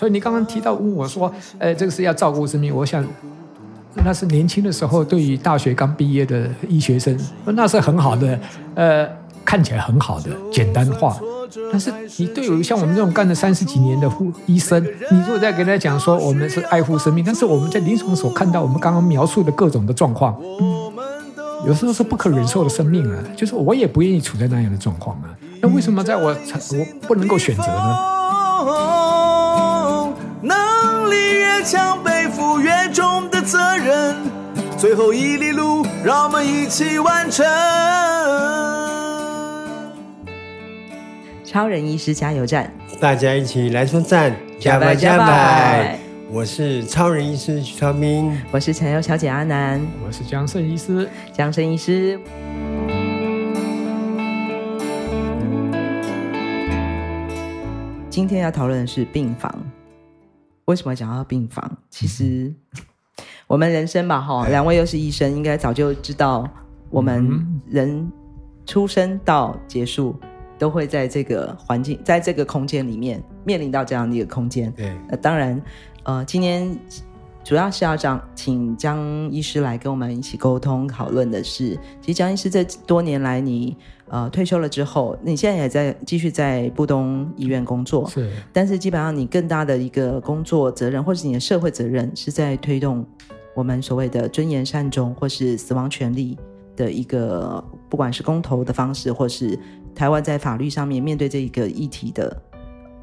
所以你刚刚提到问我说，呃，这个是要照顾生命，我想那是年轻的时候对于大学刚毕业的医学生，那是很好的，呃，看起来很好的简单化。但是你对于像我们这种干了三十几年的护医生，你如果再跟他讲说我们是爱护生命，但是我们在临床所看到我们刚刚描述的各种的状况，嗯，有时候是不可忍受的生命啊，就是我也不愿意处在那样的状况啊。那为什么在我我不能够选择呢？强，背负越重的责任，最后一里路，让我们一起完成。超人医师加油站，大家一起来说赞，加油加油！我是超人医师徐超明，我是柴油小姐阿南，我是江胜医师，江胜医师。今天要讨论的是病房。为什么讲到病房？其实我们人生吧，哈，两位又是医生，应该早就知道，我们人出生到结束。都会在这个环境，在这个空间里面面临到这样的一个空间。对，呃，当然，呃，今天主要是要讲，请江医师来跟我们一起沟通讨论的是，其实江医师这多年来你，你呃退休了之后，你现在也在继续在布东医院工作，是，但是基本上你更大的一个工作责任，或是你的社会责任，是在推动我们所谓的尊严善终或是死亡权利的一个，不管是公投的方式，或是。台湾在法律上面面对这一个议题的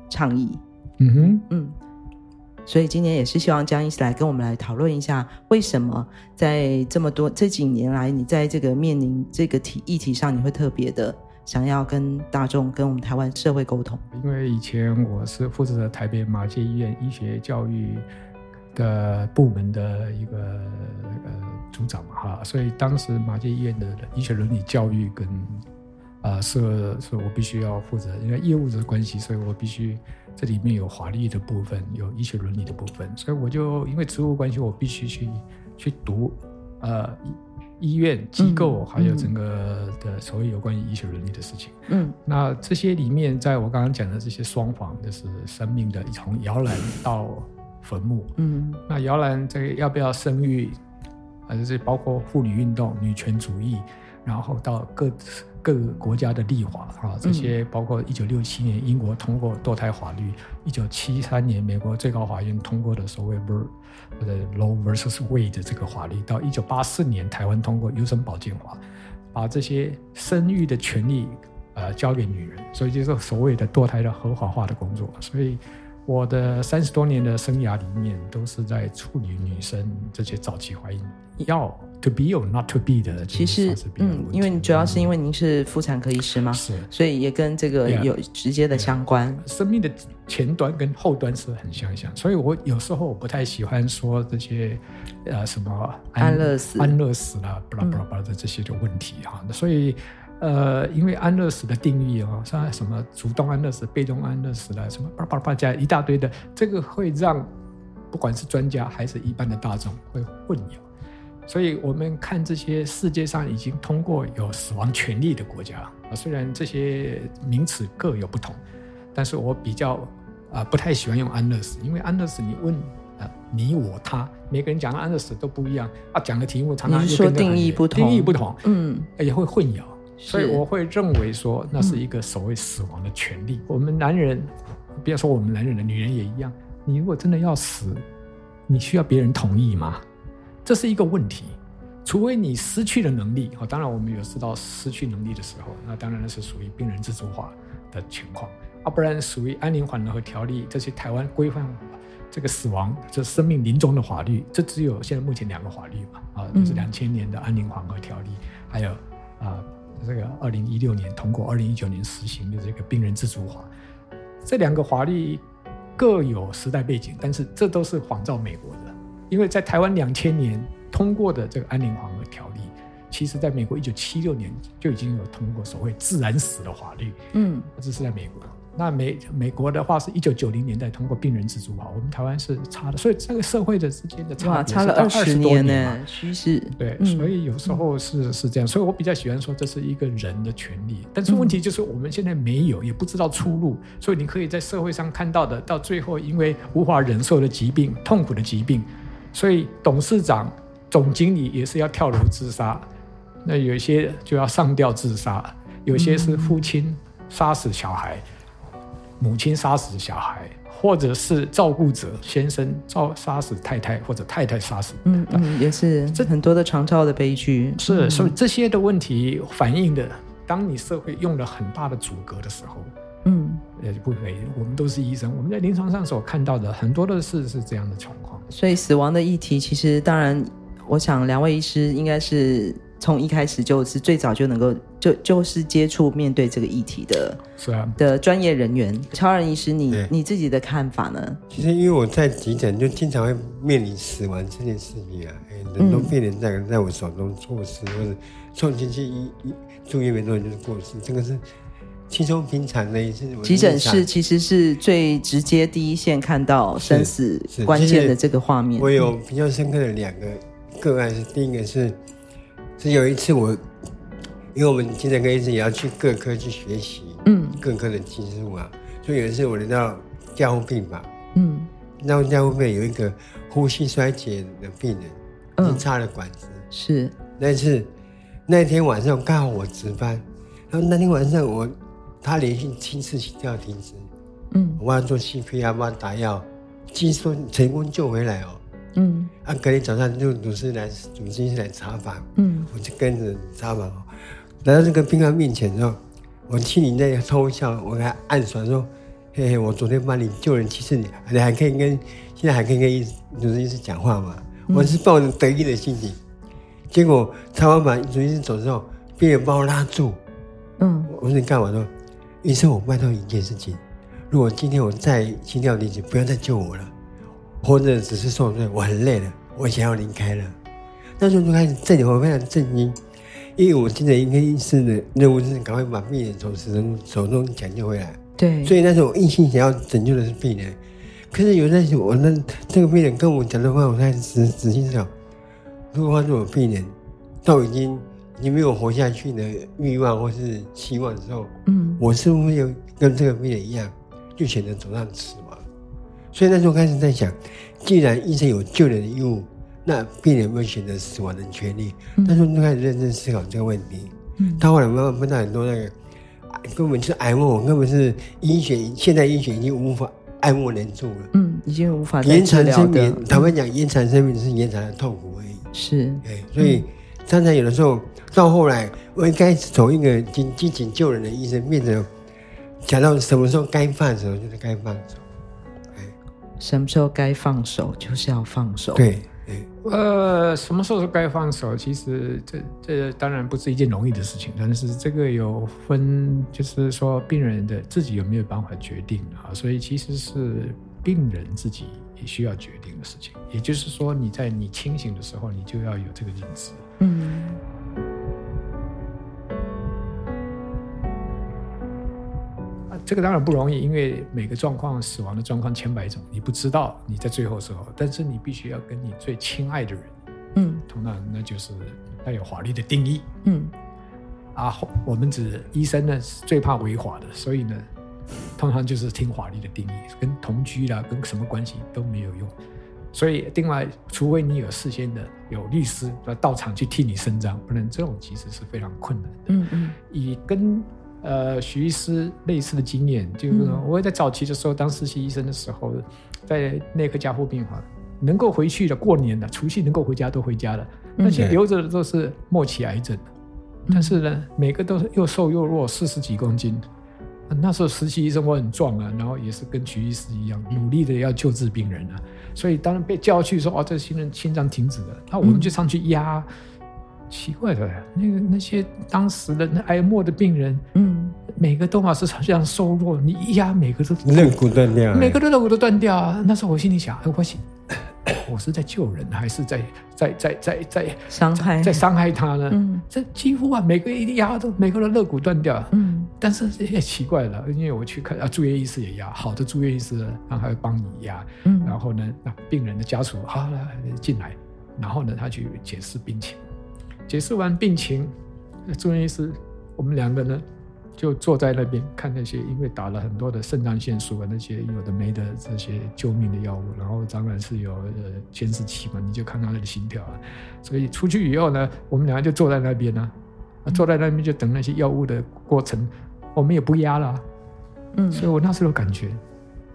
倡议，嗯哼，嗯，所以今年也是希望江医师来跟我们来讨论一下，为什么在这么多这几年来，你在这个面临这个题议题上，你会特别的想要跟大众、跟我们台湾社会沟通？因为以前我是负责台北马偕医院医学教育的部门的一个呃组长嘛，哈，所以当时马偕医院的医学伦理教育跟啊、呃，是是我必须要负责，因为业务的关系，所以我必须这里面有法律的部分，有医学伦理的部分，所以我就因为职务关系，我必须去去读呃医院机构，还有整个的所有有关于医学伦理的事情。嗯，那这些里面，在我刚刚讲的这些双簧，就是生命的从摇篮到坟墓。嗯，那摇篮这个要不要生育，还是包括妇女运动、女权主义，然后到各。各个国家的立法啊，这些包括一九六七年英国通过堕胎法律，一九七三年美国最高法院通过的所谓 Roe versus Wade 的这个法律，到一九八四年台湾通过优生保健法，把这些生育的权利呃交给女人，所以就是所谓的堕胎的合法化的工作。所以我的三十多年的生涯里面，都是在处理女生这些早期怀孕要。To be or not to be 的，其实，嗯，因为主要是因为您是妇产科医师嘛，是，所以也跟这个有直接的相关。生命的前端跟后端是很相像，所以我有时候我不太喜欢说这些，呃，什么安乐死、安乐死啦，巴拉巴拉巴拉的这些的问题哈。所以，呃，因为安乐死的定义啊，像什么主动安乐死、被动安乐死啦，什么巴拉巴拉加一大堆的，这个会让不管是专家还是一般的大众会混淆。所以我们看这些世界上已经通过有死亡权利的国家啊，虽然这些名词各有不同，但是我比较啊不太喜欢用安乐死，因为安乐死你问啊你我他，每个人讲的安乐死都不一样。啊，讲的题目常常定义不同，定义不同，嗯，也会混淆，所以我会认为说那是一个所谓死亡的权利。嗯、我们男人，不要说我们男人了，女人也一样，你如果真的要死，你需要别人同意吗？这是一个问题，除非你失去了能力，当然我们有知道失去能力的时候，那当然是属于病人自主化的情况，啊，不然属于安宁缓和条例这些台湾规范这个死亡、这生命临终的法律，这只有现在目前两个法律嘛，啊，就是两千年的安宁缓和条例，还有啊这个二零一六年通过、二零一九年实行的这个病人自主法，这两个法律各有时代背景，但是这都是仿照美国的。因为在台湾两千年通过的这个安宁缓和条例，其实在美国一九七六年就已经有通过所谓自然死的法律。嗯，这是在美国。那美美国的话是一九九零年代通过病人自主法，我们台湾是差的，所以这个社会的之间的差差了二十年呢，趋势。对，嗯、所以有时候是是这样，所以我比较喜欢说这是一个人的权利，但是问题就是我们现在没有，也不知道出路，所以你可以在社会上看到的，到最后因为无法忍受的疾病、痛苦的疾病，所以董事长、总经理也是要跳楼自杀，那有些就要上吊自杀，有些是父亲杀死小孩。母亲杀死小孩，或者是照顾者先生照杀死太太，或者太太杀死。嗯嗯，也是这很多的长照的悲剧。是，嗯、所以这些的问题反映的，当你社会用了很大的阻隔的时候，嗯，也不可以。我们都是医生，我们在临床上所看到的很多的事是这样的情况。所以死亡的议题，其实当然，我想两位医师应该是。从一开始就是最早就能够就就是接触面对这个议题的，是啊的专业人员。超人医师你，你你自己的看法呢？其实因为我在急诊就经常会面临死亡这件事情啊，很多病人在在我手中过世，或者送进去医医住院没多久就是过世，这个是轻松平常的一次。急诊室其实是最直接第一线看到生死关键的这个画面。我有比较深刻的两个个案，是第一个是。是有一次我，因为我们精神科医生也要去各科去学习，嗯，各科的技术啊，所以有一次我轮到加护病房，嗯，那加护病有一个呼吸衰竭的病人，已经插了管子，是那次那天晚上刚好我值班，然后那天晚上我他连续七次心跳停止，嗯，我帮他做 CPR，帮他打药，据说成功救回来哦。嗯，啊，隔天早上就主治来，主治医师来查房，嗯，我就跟着查房，来到这个病患面前之后，我心里在偷笑，我还暗爽说，嘿嘿，我昨天帮你救人，其实你你还可以跟现在还可以跟医主治医师讲话嘛，嗯、我是抱着得意的心情，结果查完房，主治医师走之后，病人把我拉住，嗯，我说你干嘛？说医生，我办到一件事情，如果今天我再心跳停止，不要再救我了。或者只是受罪，我很累了，我想要离开了。那时候就开始震惊，我非常震惊，因为我记得一个医师的任务是赶快把病人从死人手中抢救回来。对，所以那时候我一心想要拯救的是病人。可是有那时候，我那这个病人跟我讲的话，我开始仔仔细想，如果换做我病人，都已经已经没有活下去的欲望或是期望的时候，嗯，我是不是有跟这个病人一样，就选择走上死亡？所以那时候开始在想，既然医生有救人的义务，那病人有没有选择死亡的权利？嗯、那时候就开始认真思考这个问题。嗯，到后来慢慢碰到很多那个根本就是哀莫，根本是医学现代医学已经无法爱莫能助了。嗯，已经无法延长生命。坦白讲，延长生命只是延长的痛苦而已。是，哎。所以常常有的时候到后来，我应该从一个积积极救人的医生，变成讲到什么时候该放手就是该放手。什么时候该放手，就是要放手。对，呃，什么时候是该放手？其实这这当然不是一件容易的事情，但是这个有分，就是说病人的自己有没有办法决定啊？所以其实是病人自己也需要决定的事情。也就是说，你在你清醒的时候，你就要有这个认知。嗯。这个当然不容易，因为每个状况、死亡的状况千百种，你不知道你在最后时候，但是你必须要跟你最亲爱的人，嗯，同样那就是要有法律的定义，嗯，啊，我们指医生呢是最怕违法的，所以呢，通常就是听法律的定义，跟同居啦，跟什么关系都没有用，所以另外，除非你有事先的有律师要到场去替你伸张，不然这种其实是非常困难的，嗯嗯，以跟。呃，徐医师类似的经验，就是我在早期的时候当实习医生的时候，在内科加护病房，能够回去的过年的除夕能够回家都回家了，那些留着的都是末期癌症，但是呢，每个都是又瘦又弱，四十几公斤。那时候实习医生我很壮啊，然后也是跟徐医师一样努力的要救治病人啊，所以当然被叫去说哦，这个新人心脏停止了，那我们就上去压。奇怪的，那个那些当时的那癌末的病人，嗯，每个都嘛是这样瘦弱，你一压每个都肋骨断掉，每个的肋骨都断掉啊！那时候我心里想，哎，我心 我是在救人，还是在在在在在伤害。在伤害他呢？嗯，这几乎啊，每个一压都每个的肋骨断掉。嗯，但是也奇怪了，因为我去看啊，住院医师也压，好的住院医师呢，他还会帮你压。嗯，然后呢，那病人的家属好来进来，然后呢，他去解释病情，解释完病情，住院医师我们两个呢。就坐在那边看那些，因为打了很多的肾上腺素啊，那些有的没的这些救命的药物，然后当然是有呃监视器嘛，你就看他的心跳啊。所以出去以后呢，我们两个就坐在那边呢，坐在那边就等那些药物的过程，我们也不压了。嗯，所以我那时候感觉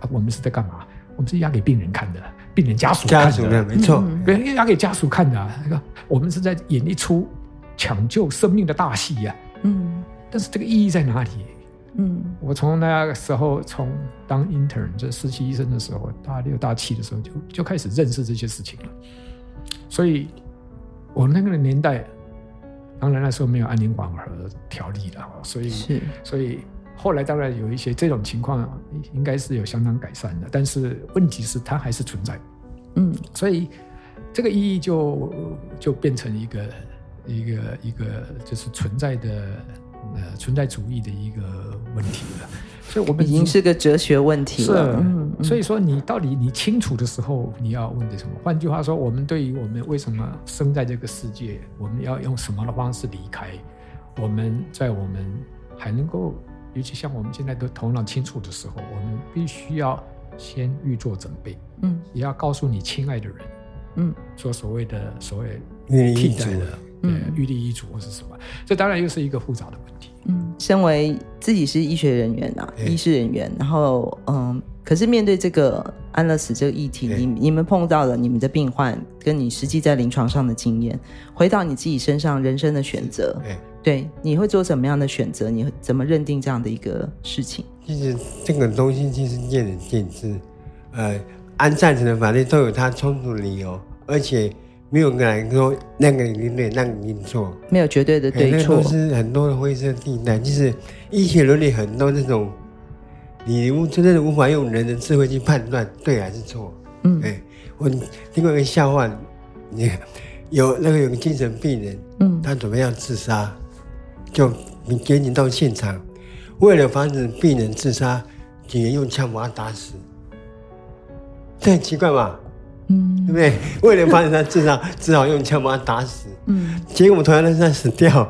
啊，我们是在干嘛？我们是压给病人看的，病人家属看的，家属的没错，别人压给家属看的啊。那个我们是在演一出抢救生命的大戏呀。嗯。但是这个意义在哪里？嗯，我从那个时候，从当 intern 这实习医生的时候，大六大七的时候就就开始认识这些事情了。所以，我那个年代，当然那时候没有安宁缓和条例了，所以是，所以后来当然有一些这种情况，应该是有相当改善的。但是问题是它还是存在，嗯，所以这个意义就就变成一个一个一个就是存在的。呃，存在主义的一个问题了，所以我们已经是个哲学问题了。是，所以说你到底你清楚的时候，你要问的什么？换句话说，我们对于我们为什么生在这个世界，我们要用什么的方式离开？我们在我们还能够，尤其像我们现在都头脑清楚的时候，我们必须要先预做准备。嗯，也要告诉你亲爱的人，嗯，做所谓的所谓替代的。嗯，预立遗嘱或是什么，这当然又是一个复杂的问题。嗯，身为自己是医学人员啊，医师人员，然后嗯，可是面对这个安乐死这个议题，你你们碰到了你们的病患，跟你实际在临床上的经验，回到你自己身上人生的选择，对，你会做什么样的选择？你会怎么认定这样的一个事情？其实这个东西其实见仁见智，呃，按赞成的法律都有它充足的理由，而且。没有人说那个一定对，那个一定错，没有绝对的对错，是很多的灰色地带。就是医学伦理很多这种，你无真正的无法用人的智慧去判断对还是错。嗯，哎，我听过一个笑话，你 有那个有个精神病人，嗯，他准备要自杀，就你赶紧到现场，为了防止病人自杀，警员用枪把他打死，这很奇怪吧？嗯，对不对？为了防止他自杀，只好用枪把他打死。嗯，结果同样都是他死掉，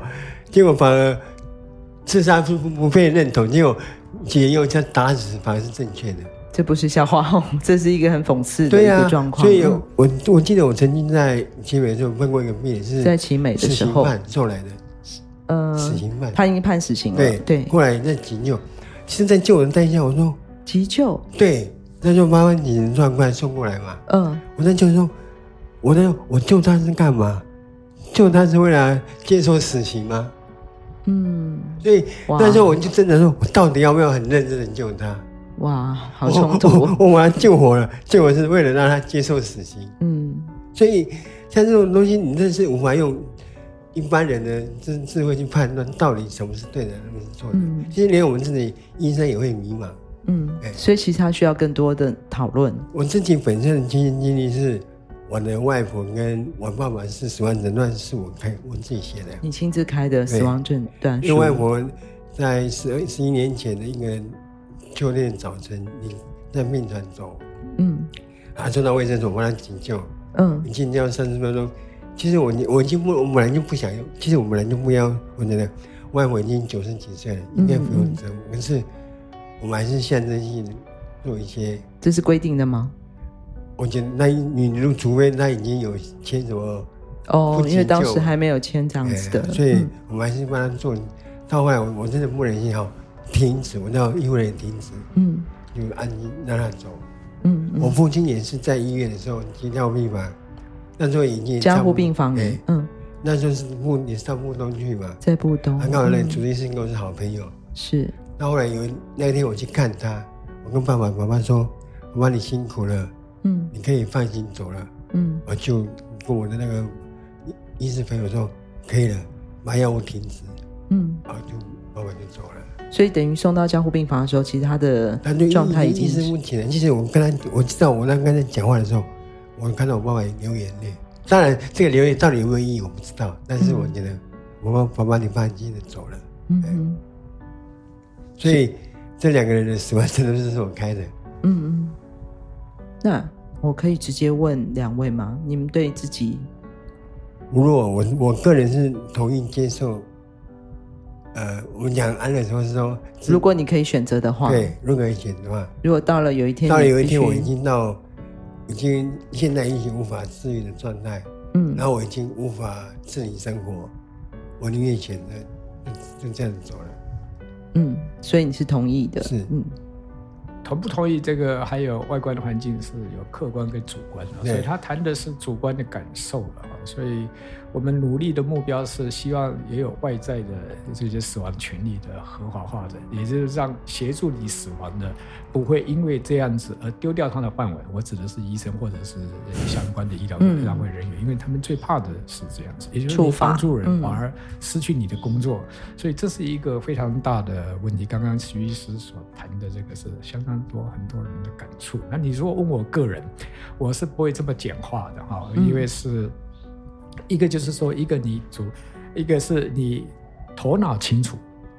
结果反而自杀不不不被认同，结果警员用枪打死反而是正确的。这不是笑话哦，这是一个很讽刺的一个状况。所以我我记得我曾经在奇美的时候问过一个病人，是在奇美的时候受来的，呃，死刑犯，他已经判死刑了。对对，后来在急救，其实在救人当下，我说急救，对。那就麻烦你人转过来送过来嘛。嗯，我那就说，我那我救他是干嘛？救他是为了接受死刑吗？嗯，所以那时候我就真的说，我到底要不要很认真的救他？哇，好冲突！我我把他救活了，救我是为了让他接受死刑。嗯，所以像这种东西，你真的是无法用一般人的智智慧去判断到底什么是对的，什么是错的。嗯，其实连我们自己医生也会迷茫。嗯，所以其实他需要更多的讨论。我自己本身的亲身经历是，我的外婆跟我爸爸是死亡诊断是我开我自己写的。你亲自开的死亡诊断书？因为外婆在十二十一年前的一个秋天早晨，你在病床走，嗯，啊，送到卫生所帮他急救，嗯，急救三十分钟。其实我我已经不，我本来就不想要，其实我本来就不要，我觉得外婆已经九十几岁了，应该不用这样，嗯嗯，可是。我们还是象征性做一些，这是规定的吗？我觉得那你如除非他已经有签什么哦，因为当时还没有签这样子的，所以我们还是帮他做。嗯、到后来我我真的不忍心哈，停止，我到医院也停止，嗯，就安心让他走。嗯，嗯我父亲也是在医院的时候急跳病房，那时候已经加护病房了，欸、嗯，那时候是木也是到木东去嘛，在部东，刚好那主治医生跟我是好朋友，是。那后来有那一天我去看他，我跟爸爸、妈妈说：“妈妈你辛苦了，嗯，你可以放心走了，嗯。”我就跟我的那个医师朋友说：“可以了，麻药我停止，嗯。”然后就爸爸就走了。所以等于送到加护病房的时候，其实他的状态已经是问题了。其实我跟他我知道，我那跟他讲话的时候，我看到我爸爸流眼泪。当然，这个流泪到底有没有意义，我不知道。但是我觉得，我爸爸你放心的走了。嗯嗯。所以这两个人的死亡真的是我开的。嗯嗯。那我可以直接问两位吗？你们对自己？如果我我个人是同意接受。呃，我们讲安乐说是说，如果你可以选择的话，对，如果可以选择的话，如果到了有一天，到了有一天我已经到。已经现在已经无法治愈的状态，嗯，然后我已经无法自理生活，我宁愿选择就这样子走了，嗯，所以你是同意的，是，嗯，同不同意这个还有外观的环境是有客观跟主观的，所以他谈的是主观的感受了，所以。我们努力的目标是希望也有外在的这些死亡权利的合法化的，也就是让协助你死亡的不会因为这样子而丢掉他的饭碗。我指的是医生或者是相关的医疗单位人员，因为他们最怕的是这样子，也就是你帮助人反而失去你的工作，所以这是一个非常大的问题。刚刚徐医师所谈的这个是相当多很多人的感触。那你如果问我个人，我是不会这么简化的哈，因为是。一个就是说，一个你主，一个是你头脑清楚，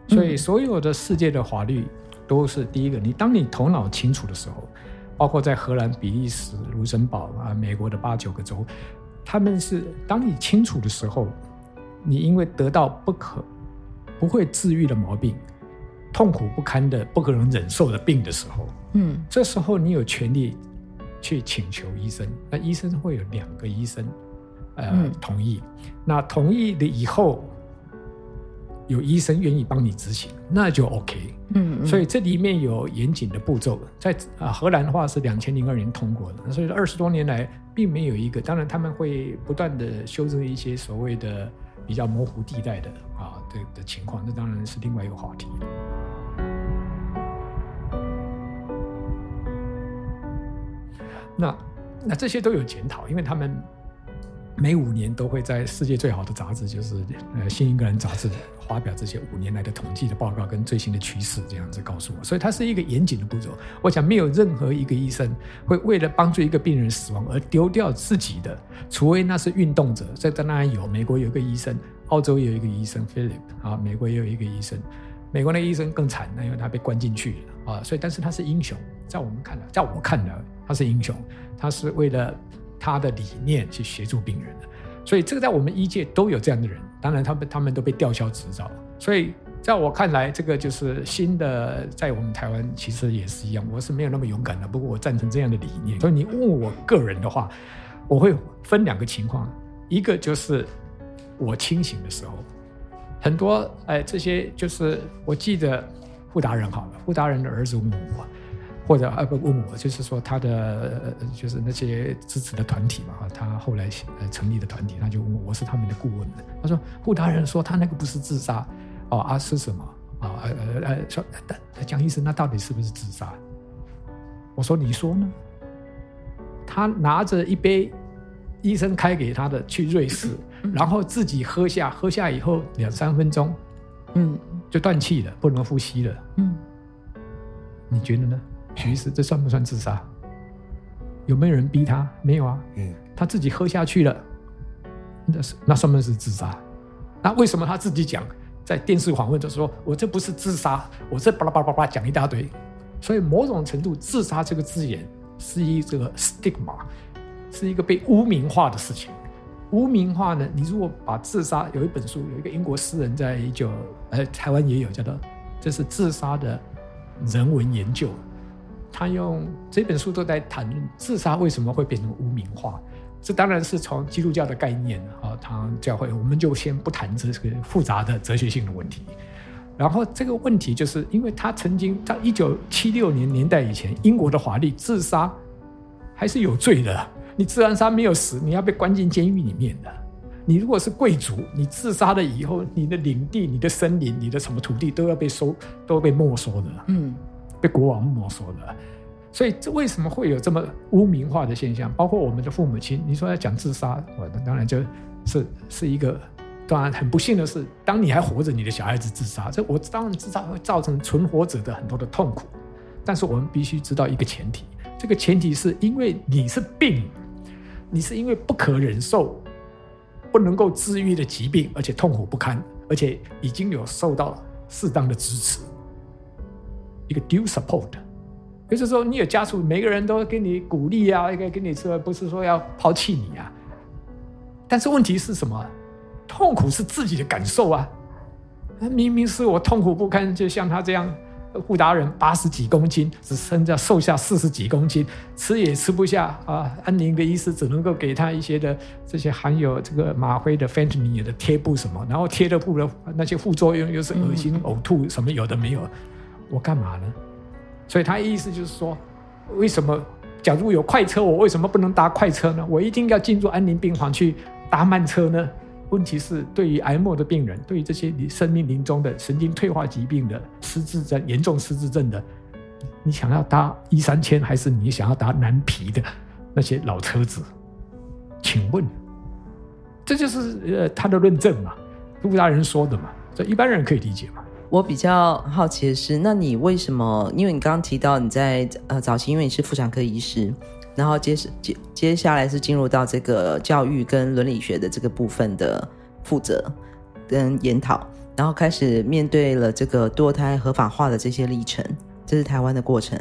所以所有的世界的法律都是第一个。你当你头脑清楚的时候，包括在荷兰、比利时、卢森堡啊、美国的八九个州，他们是当你清楚的时候，你因为得到不可不会治愈的毛病，痛苦不堪的不可能忍受的病的时候，嗯，这时候你有权利去请求医生，那医生会有两个医生。呃，同意。那同意了以后，有医生愿意帮你执行，那就 OK。嗯，所以这里面有严谨的步骤。在啊，荷兰的话是两千零二年通过的，所以说二十多年来并没有一个。当然他们会不断的修正一些所谓的比较模糊地带的啊的的情况，那当然是另外一个话题。那那这些都有检讨，因为他们。每五年都会在世界最好的杂志，就是呃《新英格兰杂志》发表这些五年来的统计的报告跟最新的趋势，这样子告诉我。所以它是一个严谨的步骤。我想没有任何一个医生会为了帮助一个病人死亡而丢掉自己的，除非那是运动者。这当然有，美国有一个医生，澳洲有一个医生 Philip 啊，美国也有一个医生。美国那个医生更惨，因为他被关进去了啊。所以，但是他是英雄，在我们看来，在我看来，他是英雄，他是为了。他的理念去协助病人的，所以这个在我们医界都有这样的人。当然，他们他们都被吊销执照。所以在我看来，这个就是新的，在我们台湾其实也是一样。我是没有那么勇敢的，不过我赞成这样的理念。所以你问我个人的话，我会分两个情况，一个就是我清醒的时候，很多哎这些就是我记得傅达仁好了，傅达仁的儿子问我。或者啊不问我，就是说他的就是那些支持的团体嘛，他后来呃成立的团体，他就问我，我是他们的顾问。他说傅达人说他那个不是自杀，哦啊是什么啊呃呃呃说蒋医生那到底是不是自杀？我说你说呢？他拿着一杯医生开给他的去瑞士，然后自己喝下，喝下以后两三分钟，嗯，就断气了，不能呼吸了，嗯，你觉得呢？徐医师，这算不算自杀？有没有人逼他？没有啊，嗯，他自己喝下去了，那是那算不算是自杀？那为什么他自己讲在电视访问就说：“我这不是自杀，我这巴拉巴拉巴拉讲一大堆。”所以某种程度，自杀这个字眼是一这个 stigma，是一个被污名化的事情。污名化呢？你如果把自杀有一本书，有一个英国诗人，在一九呃台湾也有叫做这是自杀的人文研究。他用这本书都在谈论自杀为什么会变成污名化，这当然是从基督教的概念啊，他教会我们就先不谈这个复杂的哲学性的问题。然后这个问题就是因为他曾经在一九七六年年代以前，英国的法律自杀还是有罪的，你自然杀没有死，你要被关进监狱里面的。你如果是贵族，你自杀了以后，你的领地、你的森林、你的什么土地都要被收，都要被没收的。嗯。被国王没收了，所以这为什么会有这么污名化的现象？包括我们的父母亲，你说要讲自杀，我当然就是是一个，当然很不幸的是，当你还活着，你的小孩子自杀，这我当然自杀会造成存活者的很多的痛苦。但是我们必须知道一个前提，这个前提是因为你是病，你是因为不可忍受、不能够治愈的疾病，而且痛苦不堪，而且已经有受到适当的支持，一个 due support。就是说，你有家属，每个人都给你鼓励啊，应该给你说，不是说要抛弃你啊。但是问题是什么？痛苦是自己的感受啊。明明是我痛苦不堪，就像他这样，富达人八十几公斤，只剩下瘦下四十几公斤，吃也吃不下啊。安宁的医师只能够给他一些的这些含有这个吗啡的 fentanyl 的贴布什么，然后贴的布的那些副作用又是恶心、呕吐什么有的没有，我干嘛呢？所以他意思就是说，为什么假如有快车，我为什么不能搭快车呢？我一定要进入安宁病房去搭慢车呢？问题是，对于癌末的病人，对于这些你生命临终的神经退化疾病的失智症、严重失智症的，你想要搭一三千，还是你想要搭南皮的那些老车子？请问，这就是呃他的论证嘛？傅大人说的嘛？这一般人可以理解吗？我比较好奇的是，那你为什么？因为你刚刚提到你在呃早期，因为你是妇产科医师，然后接接接下来是进入到这个教育跟伦理学的这个部分的负责跟研讨，然后开始面对了这个堕胎合法化的这些历程，这是台湾的过程。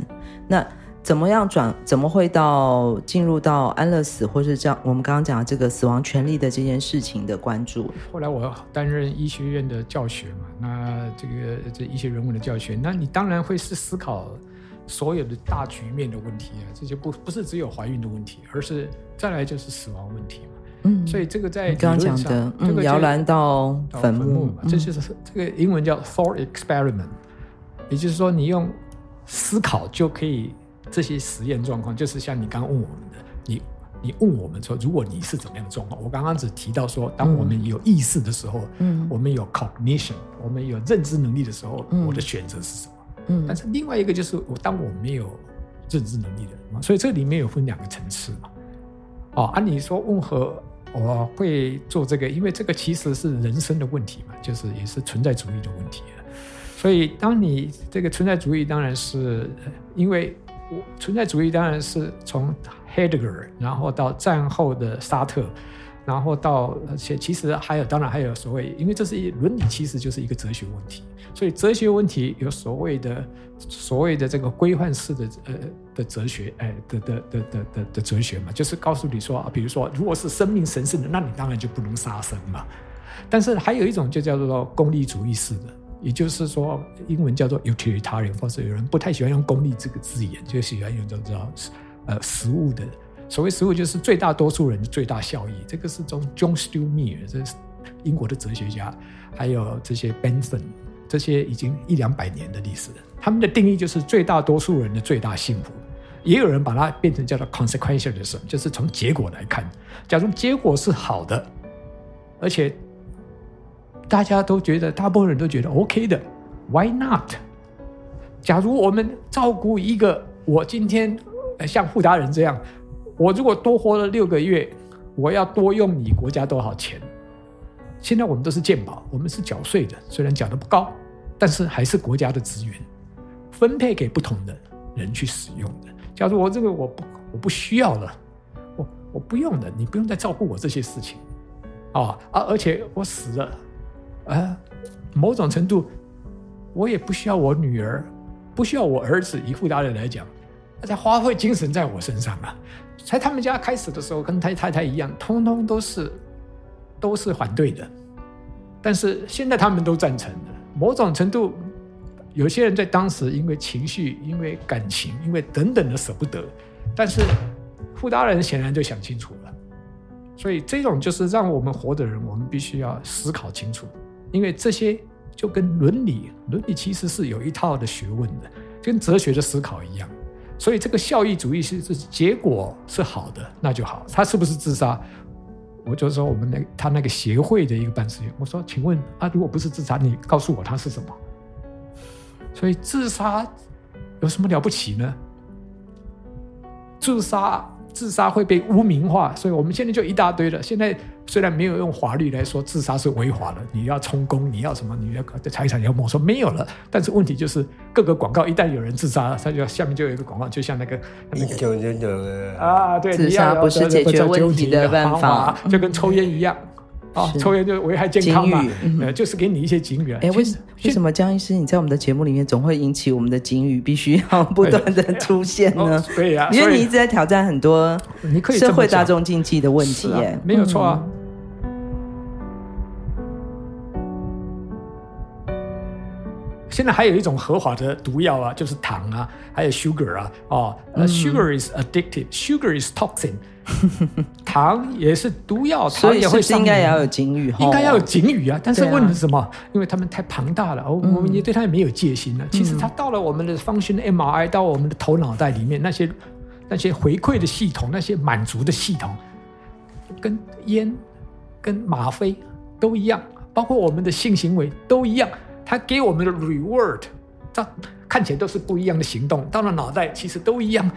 那怎么样转？怎么会到进入到安乐死，或是这样？我们刚刚讲的这个死亡权利的这件事情的关注。后来我担任医学院的教学嘛，那这个这医学人文的教学，那你当然会是思考所有的大局面的问题啊，这就不不是只有怀孕的问题，而是再来就是死亡问题嘛。嗯，所以这个在你刚刚讲的，嗯，摇篮到坟墓嘛，这就是这个英文叫 thought experiment，也就是说你用思考就可以。这些实验状况就是像你刚刚问我们的，你你问我们说，如果你是怎么样的状况？我刚刚只提到说，当我们有意识的时候，嗯，我们有 cognition，我们有认知能力的时候，嗯，我的选择是什么？嗯，但是另外一个就是我当我没有认知能力的人嘛，所以这里面有分两个层次嘛。哦，按理说问和我会做这个？因为这个其实是人生的问题嘛，就是也是存在主义的问题。所以当你这个存在主义，当然是因为。存在主义当然是从 header 然后到战后的沙特，然后到而且其实还有，当然还有所谓，因为这是一伦理，其实就是一个哲学问题。所以哲学问题有所谓的所谓的这个规范式的呃的哲学，哎的的的的的的哲学嘛，就是告诉你说，比如说，如果是生命神圣的，那你当然就不能杀生嘛。但是还有一种就叫做功利主义式的。也就是说，英文叫做 utilitarian，或者有人不太喜欢用“功利”这个字眼，就喜欢用这种呃实物的。所谓实物，就是最大多数人的最大效益。这个是从 John Stuart Mill，这是英国的哲学家，还有这些 Benson 这些已经一两百年的历史，他们的定义就是最大多数人的最大幸福。也有人把它变成叫做 consequentialism，就是从结果来看，假如结果是好的，而且。大家都觉得，大部分人都觉得 OK 的，Why not？假如我们照顾一个，我今天像富达人这样，我如果多活了六个月，我要多用你国家多少钱？现在我们都是健保，我们是缴税的，虽然缴的不高，但是还是国家的资源分配给不同的人去使用的。假如我这个我不我不需要了，我我不用了，你不用再照顾我这些事情，啊啊，而且我死了。啊，某种程度，我也不需要我女儿，不需要我儿子。以傅达人来讲，他在花费精神在我身上啊。在他们家开始的时候，跟太太太一样，通通都是都是反对的。但是现在他们都赞成了。某种程度，有些人在当时因为情绪、因为感情、因为等等的舍不得，但是傅达人显然就想清楚了。所以这种就是让我们活的人，我们必须要思考清楚。因为这些就跟伦理，伦理其实是有一套的学问的，跟哲学的思考一样。所以这个效益主义是是结果是好的，那就好。他是不是自杀？我就说我们那他那个协会的一个办事员，我说，请问啊，如果不是自杀，你告诉我他是什么？所以自杀有什么了不起呢？自杀自杀会被污名化，所以我们现在就一大堆了。现在虽然没有用法律来说自杀是违法的，你要充公，你要什么，你要财产要没收，没有了。但是问题就是各个广告一旦有人自杀，它就下面就有一个广告，就像那个一九九九啊，对，自杀不是解决问题的办法，就跟抽烟一样。啊，抽烟就危害健康嘛，呃，就是给你一些警语。哎，为为什么江医师你在我们的节目里面总会引起我们的警语必须要不断的出现呢？对呀，因为你一直在挑战很多社会大众禁忌的问题，哎，没有错啊。现在还有一种合法的毒药啊，就是糖啊，还有 sugar 啊，哦，sugar is addictive，sugar is toxin。糖也是毒药，糖也会。应该也要有警语，应该要有警语啊！但是问题是什么？因为他们太庞大了，我我们也对他也没有戒心了。其实他到了我们的 function MRI，到我们的头脑袋里面，那些那些回馈的系统，那些满足的系统，跟烟、跟吗啡都一样，包括我们的性行为都一样。他给我们的 reward，这看起来都是不一样的行动，到了脑袋其实都一样。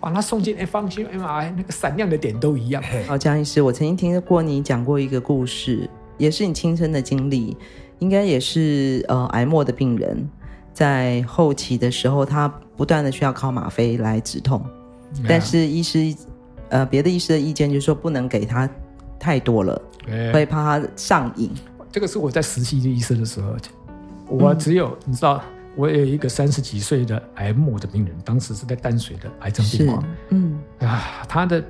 把它送进 F 方区 MRI，那个闪亮的点都一样。好，江医师，我曾经听过你讲过一个故事，也是你亲身的经历，应该也是呃癌末的病人，在后期的时候，他不断的需要靠吗啡来止痛，嗯、但是医师呃别的医师的意见就是说不能给他太多了，嗯、会怕他上瘾。这个是我在实习的医生的时候，我只有、嗯、你知道。我有一个三十几岁的癌末的病人，当时是在淡水的癌症病房。嗯啊，他的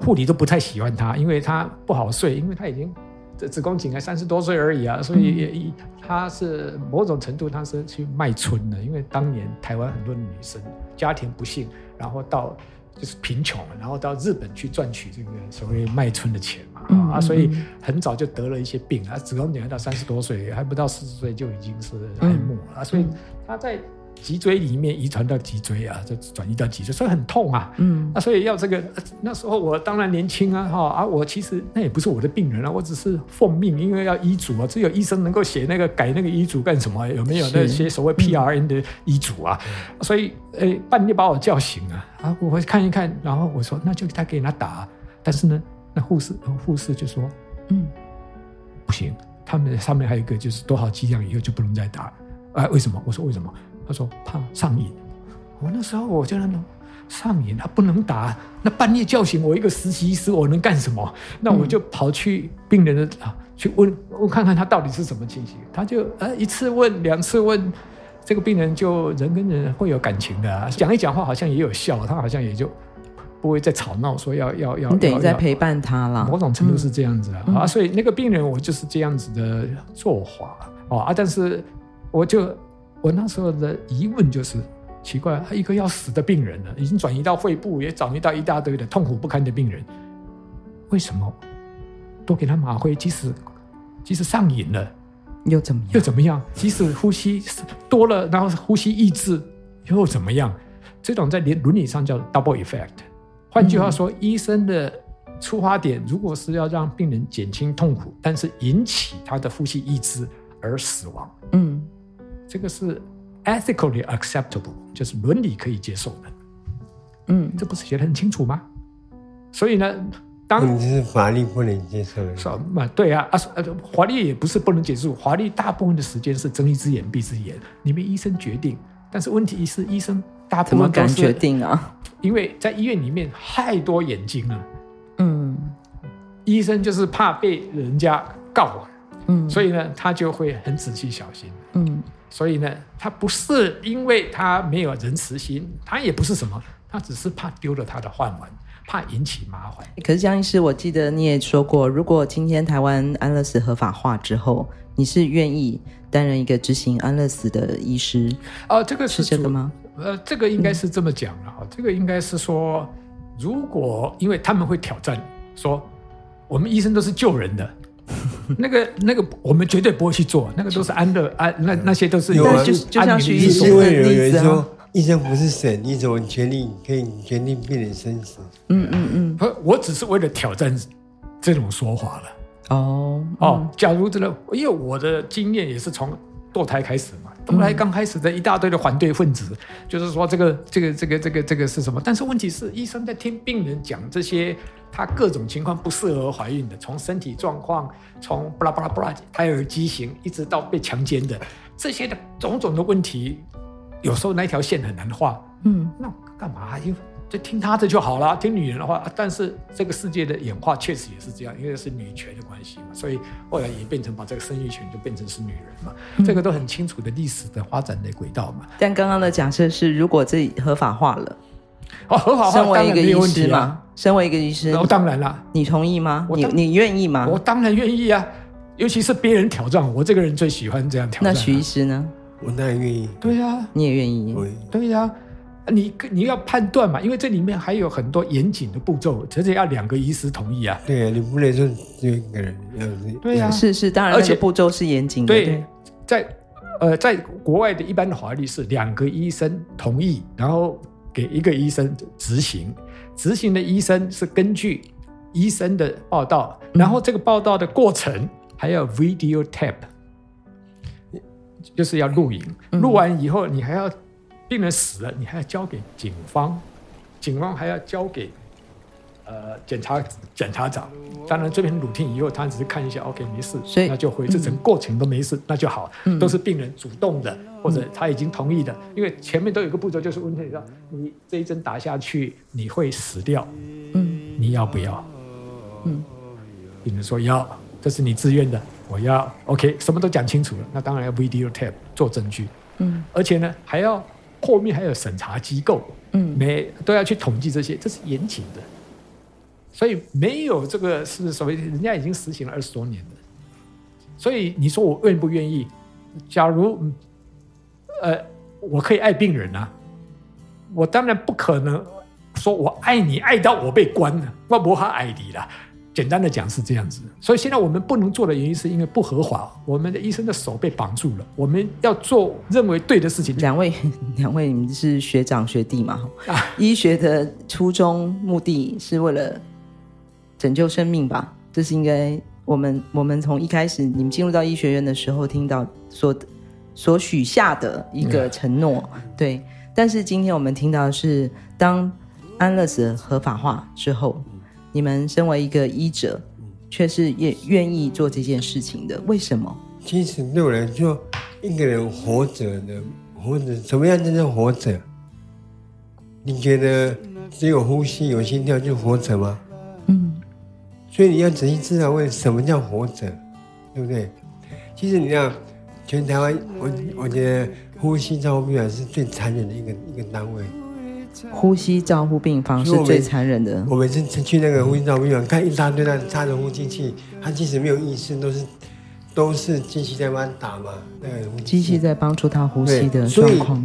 护理都不太喜欢他，因为他不好睡，因为他已经这子宫颈癌三十多岁而已啊，所以也他是某种程度他是去卖春的，因为当年台湾很多女生家庭不幸，然后到。就是贫穷，然后到日本去赚取这个所谓卖春的钱嘛，嗯、啊，所以很早就得了一些病啊，子宫颈癌到三十多岁还不到四十岁就已经是癌末了，嗯、所以他在。脊椎里面遗传到脊椎啊，就转移到脊椎，所以很痛啊。嗯，那所以要这个那时候我当然年轻啊，哈啊，我其实那也不是我的病人啊，我只是奉命，因为要医嘱啊，只有医生能够写那个改那个医嘱干什么？有没有那些所谓 PRN 的医嘱啊？嗯、所以诶，半夜把我叫醒啊，啊，我会看一看，然后我说那就他给他打，但是呢，那护士护士就说，嗯，不行，他们上面还有一个就是多少剂量以后就不能再打，啊，为什么？我说为什么？他说怕上瘾，我那时候我就那种上瘾，他不能打。那半夜叫醒我一个实习医师，我能干什么？那我就跑去病人的啊，去问问看看他到底是什么情形。他就呃一次问两次问，这个病人就人跟人会有感情的啊，讲一讲话好像也有效，他好像也就不会再吵闹，说要要要。你等于在陪伴他了，某种程度是这样子啊。嗯、啊，所以那个病人我就是这样子的做法啊啊，但是我就。我那时候的疑问就是奇怪，他一个要死的病人了，已经转移到肺部，也转移到一大堆的痛苦不堪的病人，为什么多给他麻灰，即使即使上瘾了，又怎么样？又怎么样？即使呼吸多了，然后呼吸抑制又怎么样？这种在伦伦理上叫 double effect。换句话说，嗯、医生的出发点如果是要让病人减轻痛苦，但是引起他的呼吸抑制而死亡，嗯。这个是 ethically acceptable，就是伦理可以接受的。嗯，这不是写的很清楚吗？所以呢，当你是法律不能接受的。是嘛？对啊，啊，法律也不是不能接受，法律大部分的时间是睁一只眼闭一只眼，你们医生决定。但是问题是，医生大部分都决定啊？因为在医院里面太多眼睛了。嗯，医生就是怕被人家告。嗯，所以呢，他就会很仔细小心。嗯。所以呢，他不是因为他没有仁慈心，他也不是什么，他只是怕丢了他的饭碗，怕引起麻烦。可是江医师，我记得你也说过，如果今天台湾安乐死合法化之后，你是愿意担任一个执行安乐死的医师？哦，这个是，是真的吗？呃，这个应该是这么讲了啊，嗯、这个应该是说，如果因为他们会挑战说，我们医生都是救人的。那 个那个，我们绝对不会去做，那个都是安乐安，那那些都是有啊，就就像许医师因为有人说，医生不是神，你怎么决定可以决定病人生死？嗯嗯嗯，我我只是为了挑战这种说法了。哦、嗯、哦，假如真的，因为我的经验也是从堕胎开始嘛，东来刚开始的一大堆的反对分子，就是说这个这个这个这个这个是什么？但是问题是，医生在听病人讲这些，他各种情况不适合怀孕的，从身体状况，从巴拉巴拉巴拉胎儿畸形，一直到被强奸的这些的种种的问题，有时候那条线很难画。嗯，那干嘛？因为就听他的就好了，听女人的话。但是这个世界的演化确实也是这样，因为是女权的关系嘛，所以后来也变成把这个生育权就变成是女人嘛。嗯、这个都很清楚的历史的发展的轨道嘛。但刚刚的假设是，如果这合法化了，哦，合法化，身为一个医师吗？啊、身为一个医师，哦，当然了，你同意吗？你你愿意吗？我当然愿意啊，尤其是别人挑战我，这个人最喜欢这样挑战、啊。那徐医师呢？我当然愿意。对呀、啊，你也愿意。对呀、啊。你你要判断嘛，因为这里面还有很多严谨的步骤，而且要两个医师同意啊。对啊，你不能说只有一个人。对呀、啊，是是，当然，而且步骤是严谨的。对，对在呃，在国外的一般的法律是两个医生同意，然后给一个医生执行。执行的医生是根据医生的报道，然后这个报道的过程还要 video tape，就是要录影。录完以后，你还要。病人死了，你还要交给警方，警方还要交给呃检察检察长。当然这边录听以后，他只是看一下，OK 没事，所以那就回。这整个过程都没事，嗯、那就好，都是病人主动的，嗯、或者他已经同意的。因为前面都有一个步骤，就是问你说，你这一针打下去你会死掉，嗯，你要不要？嗯，病人说要，这是你自愿的，我要。OK，什么都讲清楚了，那当然要 video tape 做证据，嗯，而且呢还要。后面还有审查机构，嗯，每都要去统计这些，这是严谨的，所以没有这个是所谓人家已经实行了二十多年了，所以你说我愿不愿意？假如，呃，我可以爱病人啊，我当然不可能说我爱你爱到我被关了，我不怕爱你了。简单的讲是这样子，所以现在我们不能做的原因是因为不合法，我们的医生的手被绑住了。我们要做认为对的事情。两位，两位，你们是学长学弟嘛？啊，医学的初衷目的是为了拯救生命吧？这是应该我们我们从一开始你们进入到医学院的时候听到所所许下的一个承诺，嗯、对。但是今天我们听到的是当安乐死合法化之后。你们身为一个医者，却是也愿意做这件事情的，为什么？其实对我来说，一个人活着的活着，怎么样真正活着？你觉得只有呼吸、有心跳就活着吗？嗯。所以你要仔细知道，为什么叫活着，对不对？其实你要全台湾，我我觉得呼吸照护病房是最残忍的一个一个单位。呼吸照护病房是最残忍的。我每次去那个呼吸照护病房，看一大堆那插着呼吸器，他即使没有意识，都是都是机器在帮他打嘛。那个机器在帮助他呼吸的状况。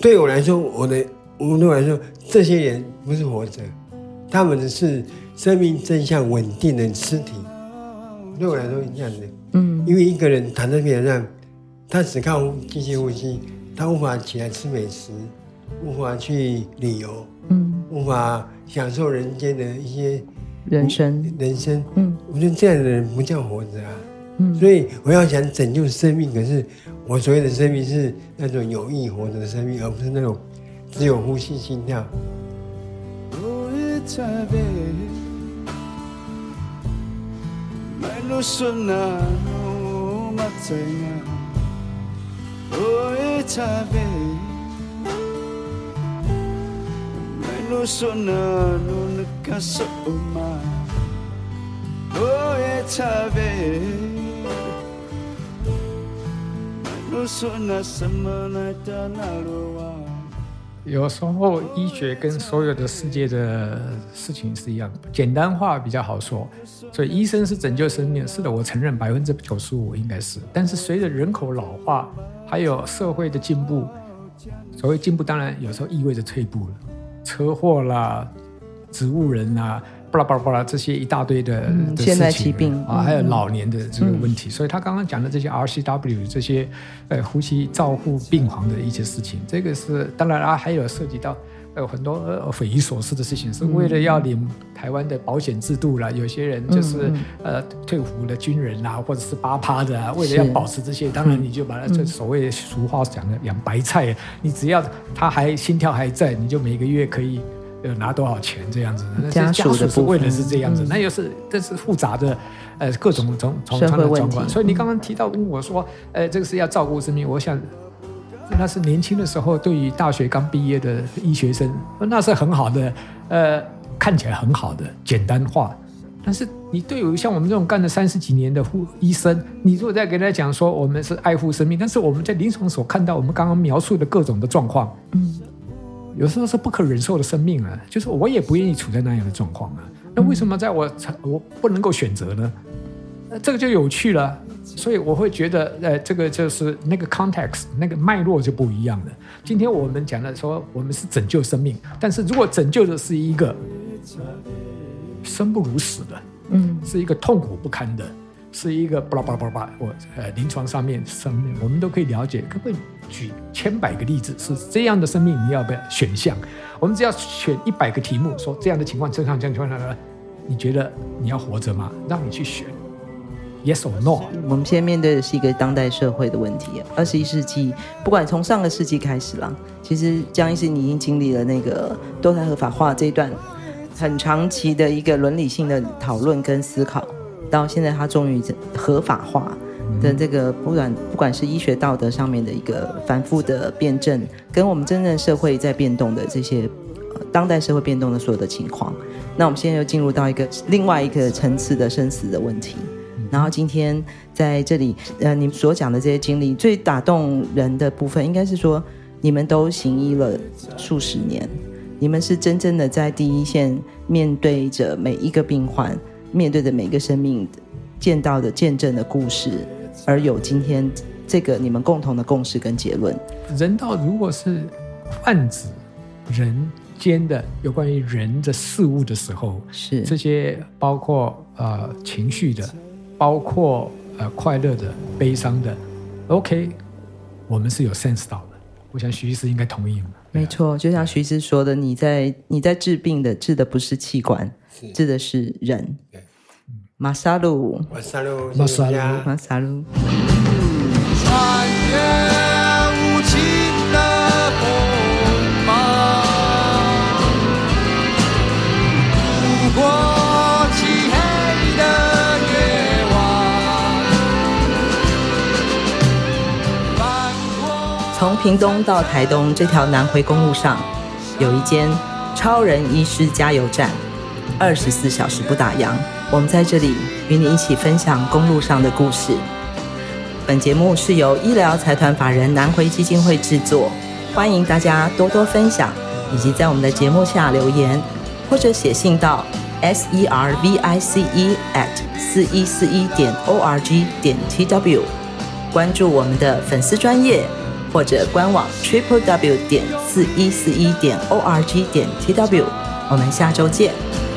对我来说，我的我对我来说，这些人不是活着，他们的是生命真相稳定的尸体。对我来说是这样的。嗯，因为一个人躺在病床上，他只靠机器呼吸，他无法起来吃美食。无法去旅游，嗯，无法享受人间的一些人生，人生，嗯，我觉得这样的人不叫活着啊，嗯，所以我要想拯救生命，可是我所谓的生命是那种有意活着的生命，而不是那种只有呼吸心跳。有时候医学跟所有的世界的事情是一样，简单化比较好说。所以医生是拯救生命，是的，我承认百分之九十五应该是。但是随着人口老化，还有社会的进步。所谓进步，当然有时候意味着退步了，车祸啦、植物人啦、巴拉巴拉巴拉这些一大堆的现代疾病啊，还有老年的这个问题。嗯、所以他刚刚讲的这些 RCW 这些呃呼吸照护病房的一些事情，这个是当然啊，还有涉及到有很多匪夷所思的事情，是为了要领台湾的保险制度啦。有些人就是、嗯、呃退伍的军人啊，或者是八趴的啊，为了要保持这些，当然你就把它这所谓俗话讲的养白菜，你只要他还心跳还在，你就每个月可以拿多少钱这样子。那家属是为了是这样子，那又是这是复杂的呃各种种种种的状况。所以你刚刚提到问我说，呃，这个是要照顾生命，我想。那是年轻的时候，对于大学刚毕业的医学生，那是很好的，呃，看起来很好的简单化。但是你对于像我们这种干了三十几年的护医生，你如果再给他讲说我们是爱护生命，但是我们在临床所看到我们刚刚描述的各种的状况，嗯，有时候是不可忍受的生命啊，就是我也不愿意处在那样的状况啊。那为什么在我我不能够选择呢？那这个就有趣了。所以我会觉得，呃，这个就是那个 context，那个脉络就不一样了。今天我们讲的说，我们是拯救生命，但是如果拯救的是一个生不如死的，嗯，是一个痛苦不堪的，是一个巴拉巴拉巴拉巴拉，我呃临床上面生命，我们都可以了解。可不可以举千百个例子，是这样的生命，你要不要选项？我们只要选一百个题目，说这样的情况，正常这样情况下，你觉得你要活着吗？让你去选。Yes or no？我们现在面对的是一个当代社会的问题。二十一世纪，不管从上个世纪开始啦，其实江医师你已经经历了那个堕胎合法化这一段很长期的一个伦理性的讨论跟思考，到现在它终于合法化的这个，不管不管是医学道德上面的一个反复的辩证，跟我们真正社会在变动的这些当代社会变动的所有的情况，那我们现在又进入到一个另外一个层次的生死的问题。然后今天在这里，呃，你们所讲的这些经历，最打动人的部分，应该是说，你们都行医了数十年，你们是真正的在第一线，面对着每一个病患，面对着每一个生命，见到的见证的故事，而有今天这个你们共同的共识跟结论。人道如果是泛指人间的有关于人的事物的时候，是这些包括呃情绪的。包括呃快乐的、悲伤的，OK，我们是有 sense 到的。我想徐医师应该同意嘛。没错，就像徐医师说的，你在你在治病的，治的不是器官，治的是人。马萨路，马萨路，马萨路，马萨鲁。屏东到台东这条南回公路上，有一间超人医师加油站，二十四小时不打烊。我们在这里与你一起分享公路上的故事。本节目是由医疗财团法人南回基金会制作，欢迎大家多多分享，以及在我们的节目下留言，或者写信到 s e r v i c e at 四一四一点 o r g 点 t w，关注我们的粉丝专业。或者官网 triple w 点四一四一点 o r g 点 t w，我们下周见。